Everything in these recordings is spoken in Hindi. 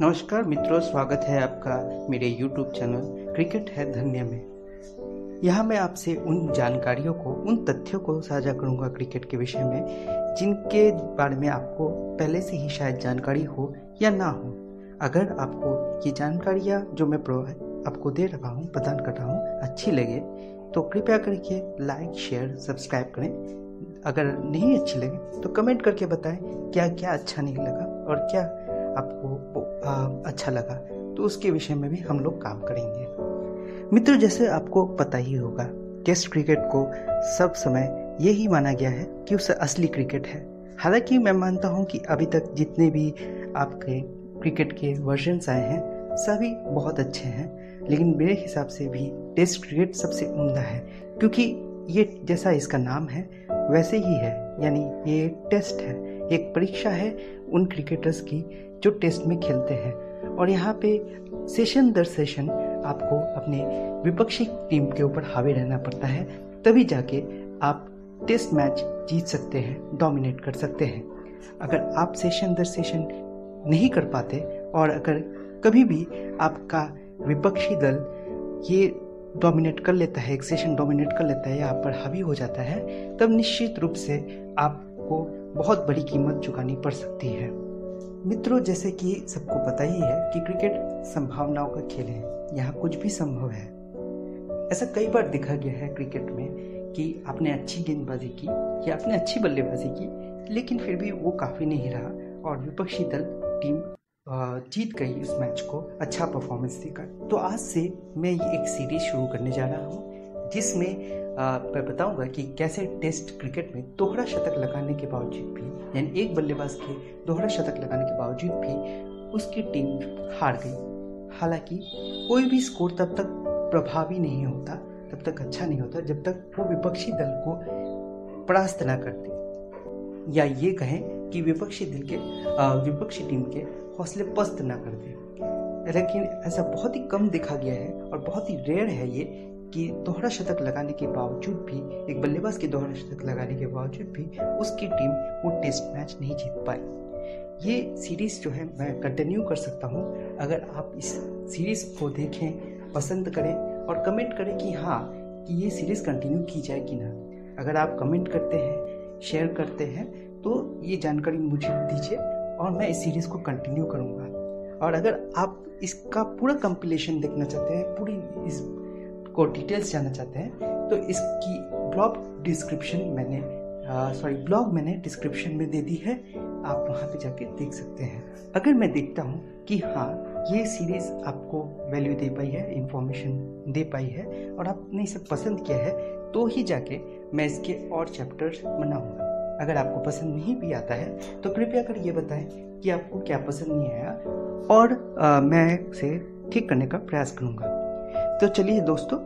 नमस्कार मित्रों, स्वागत है आपका मेरे YouTube चैनल क्रिकेट है धन्य में। यहाँ मैं आपसे उन जानकारियों को, उन तथ्यों को साझा करूँगा क्रिकेट के विषय में, जिनके बारे में आपको पहले से ही शायद जानकारी हो या ना हो। अगर आपको ये जानकारियाँ जो मैं आपको दे रहा हूँ, प्रदान कर रहा हूँ, अच्छी लगे तो कृपया करके लाइक शेयर सब्सक्राइब करें। अगर नहीं अच्छी लगे तो कमेंट करके बताएँ क्या क्या अच्छा नहीं लगा और क्या आपको अच्छा लगा तो उसके विषय में भी हम लोग काम करेंगे। मित्र, जैसे आपको पता ही होगा, टेस्ट क्रिकेट को सब समय यही माना गया है कि उसे असली क्रिकेट है। हालाँकि मैं मानता हूँ कि अभी तक जितने भी आपके क्रिकेट के वर्जन्स आए हैं, सभी बहुत अच्छे हैं, लेकिन मेरे हिसाब से भी टेस्ट क्रिकेट सबसे उमदा है, क्योंकि ये जैसा इसका नाम है, वैसे ही है। यानी ये टेस्ट है, एक परीक्षा है उन क्रिकेटर्स की जो टेस्ट में खेलते हैं। और यहाँ पे सेशन दर सेशन आपको अपने विपक्षी टीम के ऊपर हावी रहना पड़ता है। तभी जाके आप टेस्ट मैच जीत सकते हैं डोमिनेट कर सकते हैं। अगर आप सेशन दर सेशन नहीं कर पाते और अगर कभी भी आपका विपक्षी दल ये डोमिनेट कर लेता है, एक सेशन डोमिनेट कर लेता है या आप पर हावी हो जाता है, तब निश्चित रूप से आपको बहुत बड़ी कीमत चुकानी पड़ सकती है। मित्रों, जैसे कि सबको पता ही है कि क्रिकेट संभावनाओं का खेल है। यहाँ कुछ भी संभव है। ऐसा कई बार देखा गया है क्रिकेट में कि आपने अच्छी गेंदबाजी की या आपने अच्छी बल्लेबाजी की, लेकिन फिर भी वो काफ़ी नहीं रहा और विपक्षी दल, टीम जीत गई उस मैच को अच्छा परफॉर्मेंस देकर। तो आज से मैं ये एक सीरीज़ शुरू करने जा रहा हूँ, जिसमें मैं बताऊँगा कि कैसे टेस्ट क्रिकेट में दोहरा शतक लगाने के बावजूद भी यानी एक बल्लेबाज के दोहरा शतक लगाने के बावजूद भी उसकी टीम हार गई। हालाँकि कोई भी स्कोर तब तक प्रभावी नहीं होता, तब तक अच्छा नहीं होता जब तक वो विपक्षी दल को परास्त ना करते या ये कहें कि विपक्षी दल के विपक्षी टीम के हौसले पस्त ना कर लेकिन ऐसा बहुत ही कम देखा गया है और बहुत ही रेयर है ये कि दोहरा शतक लगाने के बावजूद भी, एक बल्लेबाज के दोहरा शतक लगाने के बावजूद भी, उसकी टीम वो टेस्ट मैच नहीं जीत पाई। ये सीरीज़ जो है, मैं कंटिन्यू कर सकता हूँ। अगर आप इस सीरीज़ को देखें, पसंद करें और कमेंट करें कि हाँ कि ये सीरीज़ कंटिन्यू की जाए कि ना। अगर आप कमेंट करते हैं शेयर करते हैं तो ये जानकारी मुझे दीजिए और मैं इस सीरीज़ को कंटिन्यू करूँगा। और अगर आप इसका पूरा कंपिलेशन देखना चाहते हैं, पूरी इस को डिटेल्स जानना चाहते हैं तो इसकी ब्लॉग डिस्क्रिप्शन मैंने सॉरी ब्लॉग मैंने डिस्क्रिप्शन में दे दी है। आप वहाँ पे जाके देख सकते हैं। अगर मैं देखता हूँ कि हाँ ये सीरीज़ आपको वैल्यू दे पाई है इन्फॉर्मेशन दे पाई है और आपने इसे पसंद किया है तो ही जाके मैं इसके और चैप्टर्स बनाऊँगा। अगर आपको पसंद नहीं भी आता है तो कृपया कर ये बताएँ कि आपको क्या पसंद नहीं आया और आ, मैं इसे ठीक करने का प्रयास करूँगा। तो चलिए दोस्तों,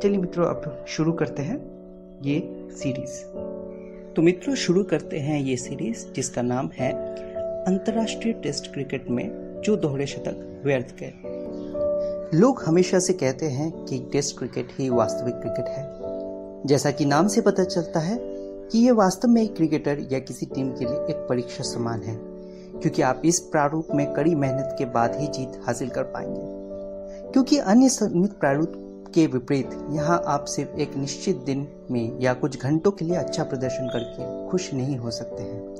चलिए मित्रों, अब शुरू करते हैं ये सीरीज़ तो मित्रों, शुरू करते हैं ये सीरीज़ जिसका नाम है अंतर्राष्ट्रीय टेस्ट क्रिकेट में जो दोहरे शतक व्यर्थ गए। लोग हमेशा से कहते हैं कि टेस्ट क्रिकेट ही वास्तविक क्रिकेट है। जैसा कि नाम से पता चलता है कि ये वास्तव में एक क्रिकेटर या किसी टीम के लिए एक परीक्षा समान है, क्योंकि आप इस प्रारूप में कड़ी मेहनत के बाद ही जीत हासिल कर पाएँगे। क्योंकि अन्य संगीत प्रारूप के विपरीत, यहाँ आप सिर्फ़ एक निश्चित दिन में या कुछ घंटों के लिए अच्छा प्रदर्शन करके खुश नहीं हो सकते हैं।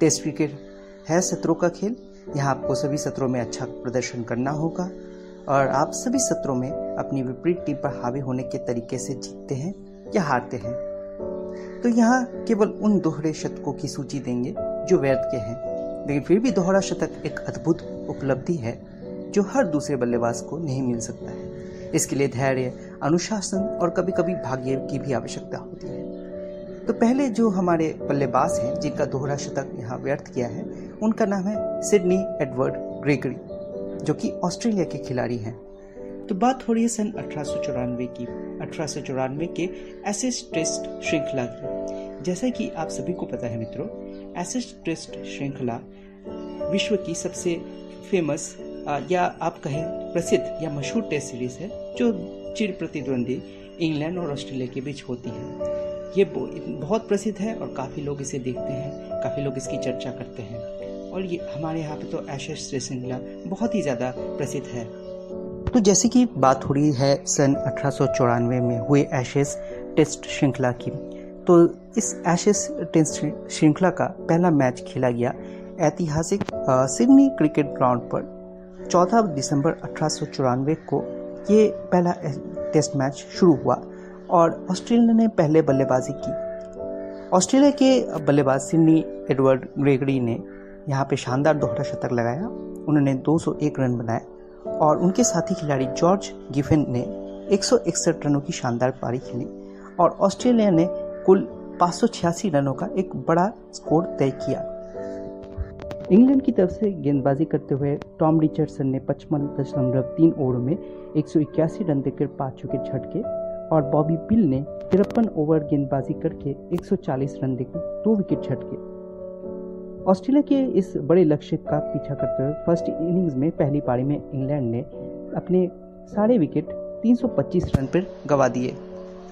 टेस्ट क्रिकेट है सत्रों का खेल, यहाँ आपको सभी सत्रों में अच्छा प्रदर्शन करना होगा और आप सभी सत्रों में अपनी विपरीत टीम पर हावी होने के तरीके से जीतते हैं या हारते हैं। तो यहाँ केवल उन दोहरे शतकों की सूची देंगे जो व्यर्थ के हैं। लेकिन फिर भी दोहरा शतक एक अद्भुत उपलब्धि है। जो हर दूसरे बल्लेबाज को नहीं मिल सकता है। इसके लिए धैर्य, अनुशासन और कभी कभी भाग्य की भी आवश्यकता होती है। तो पहले जो हमारे बल्लेबाज हैं, जिनका दोहरा शतक यहाँ व्यर्थ किया है, उनका नाम है सिडनी एडवर्ड ग्रेगरी, जो कि ऑस्ट्रेलिया के खिलाड़ी हैं। तो बात हो रही है सन अठारह की, अठारह के एसिस टेस्ट श्रृंखला की। जैसा कि आप सभी को पता है मित्रों एसिस टेस्ट श्रृंखला विश्व की सबसे फ़ेमस या आप कहें प्रसिद्ध या मशहूर टेस्ट सीरीज़ है जो चिर प्रतिद्वंदी इंग्लैंड और ऑस्ट्रेलिया के बीच होती है। ये बहुत प्रसिद्ध है और काफ़ी लोग इसे देखते हैं, काफ़ी लोग इसकी चर्चा करते हैं। और ये, हमारे यहाँ पे तो एशेस श्रृंखला बहुत ही ज़्यादा प्रसिद्ध है। तो जैसे कि बात हो रही है, सन अठारह सौ चौरानवे में हुए एशेस टेस्ट श्रृंखला की तो इस एशेस टेस्ट श्रृंखला का पहला मैच खेला गया ऐतिहासिक सिडनी क्रिकेट ग्राउंड पर। 14 दिसंबर अठारह सौ चौरानवे को ये पहला टेस्ट मैच शुरू हुआ और ऑस्ट्रेलिया ने पहले बल्लेबाजी की। ऑस्ट्रेलिया के बल्लेबाज सिडनी एडवर्ड ग्रेगरी ने यहाँ पे शानदार दोहरा शतक लगाया, उन्होंने 201 रन बनाए और उनके साथी खिलाड़ी जॉर्ज गिफिन ने 161 रनों की शानदार पारी खेली और ऑस्ट्रेलिया ने कुल पाँच सौ छियासी रनों का एक बड़ा स्कोर तय किया। इंग्लैंड की तरफ़ से गेंदबाजी करते हुए टॉम रिचर्डसन ने पचपन दशमलव तीन ओवर में एक रन देकर पाँच विकेट झटके और बॉबी पिल ने तिरपन ओवर गेंदबाजी करके 140 रन देकर दो विकेट झटके। ऑस्ट्रेलिया के इस बड़े लक्ष्य का पीछा करते हुए फ़र्स्ट इनिंग्स में पहली पारी में इंग्लैंड ने अपने सारे विकेट 325 रन पर गवा दिए।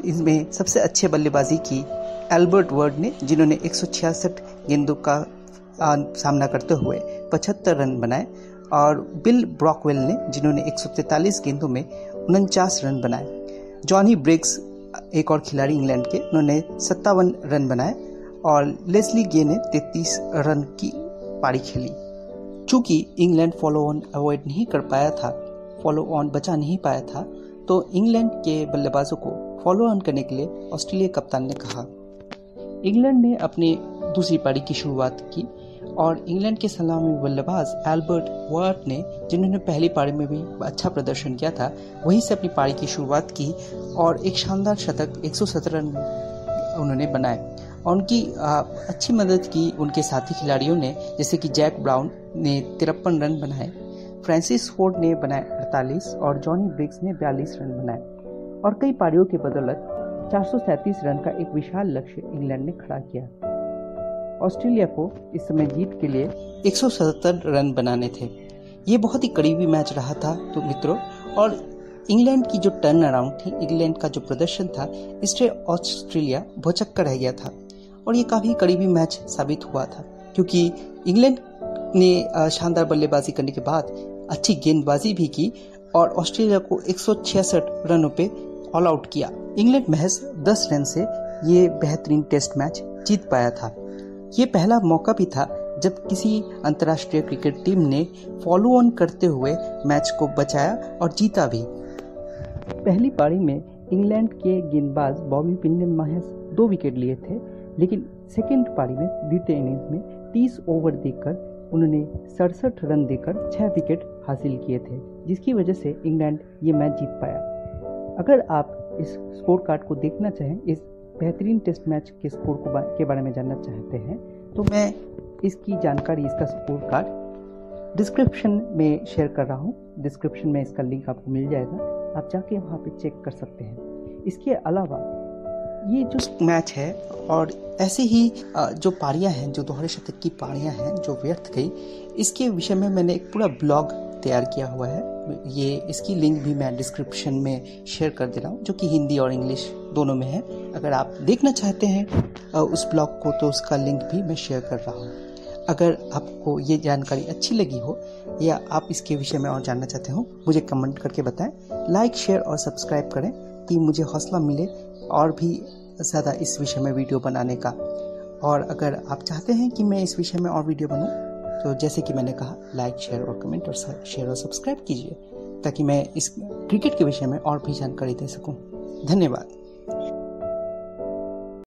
इसमें सबसे अच्छे बल्लेबाजी की एल्बर्ट वर्ड ने, जिन्होंने एक सौ छियासठ गेंदों का सामना करते हुए 75 रन बनाए और बिल ब्रॉकवेल ने, जिन्होंने 143 गेंदों में उनचास रन बनाए, जॉनी ब्रिग्स, एक और खिलाड़ी इंग्लैंड के, उन्होंने सत्तावन रन बनाए और लेस्ली गे ने तैतीस रन की पारी खेली। चूँकि इंग्लैंड फॉलो ऑन अवॉइड नहीं कर पाया था फॉलो ऑन बचा नहीं पाया था तो इंग्लैंड के बल्लेबाजों को फॉलो ऑन करने के लिए ऑस्ट्रेलिया कप्तान ने कहा। इंग्लैंड ने अपनी दूसरी पारी की शुरुआत की और इंग्लैंड के सलामी बल्लेबाज एल्बर्ट वर्ट ने, जिन्होंने पहली पारी में भी अच्छा प्रदर्शन किया था, वहीं से अपनी पारी की शुरुआत की और एक शानदार शतक 117 रन उन्होंने बनाए। और उनकी अच्छी मदद की उनके साथी खिलाड़ियों ने, जैसे कि जैक ब्राउन ने तिरपन रन बनाए, फ्रांसिस फोर्ड ने बनाए अड़तालीस और जॉनी ब्रिग्स ने बयालीस रन बनाए। और कई पारियों के बदौलत चार रन का एक विशाल लक्ष्य इंग्लैंड ने खड़ा किया। ऑस्ट्रेलिया को इस समय जीत के लिए 177 रन बनाने थे। ये बहुत ही करीबी मैच रहा था तो मित्रों, और इंग्लैंड की जो टर्न अराउंड थी, इंग्लैंड का जो प्रदर्शन था, इससे ऑस्ट्रेलिया भोचक्का रह गया था। और ये काफ़ी करीबी मैच साबित हुआ था, क्योंकि इंग्लैंड ने शानदार बल्लेबाजी करने के बाद अच्छी गेंदबाजी भी की और ऑस्ट्रेलिया को एक सौ छियासठ रनों पे ऑल आउट किया। इंग्लैंड महज 10 रन से ये बेहतरीन टेस्ट मैच जीत पाया था। ये पहला मौका भी था जब किसी अंतर्राष्ट्रीय क्रिकेट टीम ने फॉलो ऑन करते हुए मैच को बचाया और जीता भी। पहली पारी में इंग्लैंड के गेंदबाज बॉबी पिन ने महज दो विकेट लिए थे, लेकिन सेकेंड पारी में द्वितीय इनिंग्स में 30 ओवर देकर उन्होंने सड़सठ रन देकर छह विकेट हासिल किए थे, जिसकी वजह से इंग्लैंड ये मैच जीत पाया। अगर आप इस स्कोर कार्ड को देखना चाहें, इस बेहतरीन टेस्ट मैच के स्कोर को बा, के बारे में जानना चाहते हैं तो मैं इसकी जानकारी इसका स्कोर कार्ड डिस्क्रिप्शन में शेयर कर रहा हूँ। डिस्क्रिप्शन में इसका लिंक आपको मिल जाएगा। आप जाके वहाँ पे चेक कर सकते हैं। इसके अलावा ये जो मैच है और ऐसे ही जो पारियाँ हैं जो दोहरे शतक की पारियाँ हैं जो व्यर्थ गई इसके विषय में मैंने एक पूरा ब्लॉग तैयार किया हुआ है। ये, इसकी लिंक भी मैं डिस्क्रिप्शन में शेयर कर दे रहा हूँ, जो कि हिंदी और इंग्लिश दोनों में है। अगर आप देखना चाहते हैं उस ब्लॉग को तो उसका लिंक भी मैं शेयर कर रहा हूँ। अगर आपको ये जानकारी अच्छी लगी हो, या आप इसके विषय में और जानना चाहते हो, मुझे कमेंट करके बताएँ। लाइक शेयर और सब्सक्राइब करें, कि मुझे हौसला मिले और भी ज़्यादा इस विषय में वीडियो बनाने का। और अगर आप चाहते हैं कि मैं इस विषय में और वीडियो बनूं तो जैसे कि मैंने कहा लाइक शेयर और कमेंट और शेयर और सब्सक्राइब कीजिए, ताकि मैं इस क्रिकेट के विषय में और भी जानकारी दे सकूँ। धन्यवाद।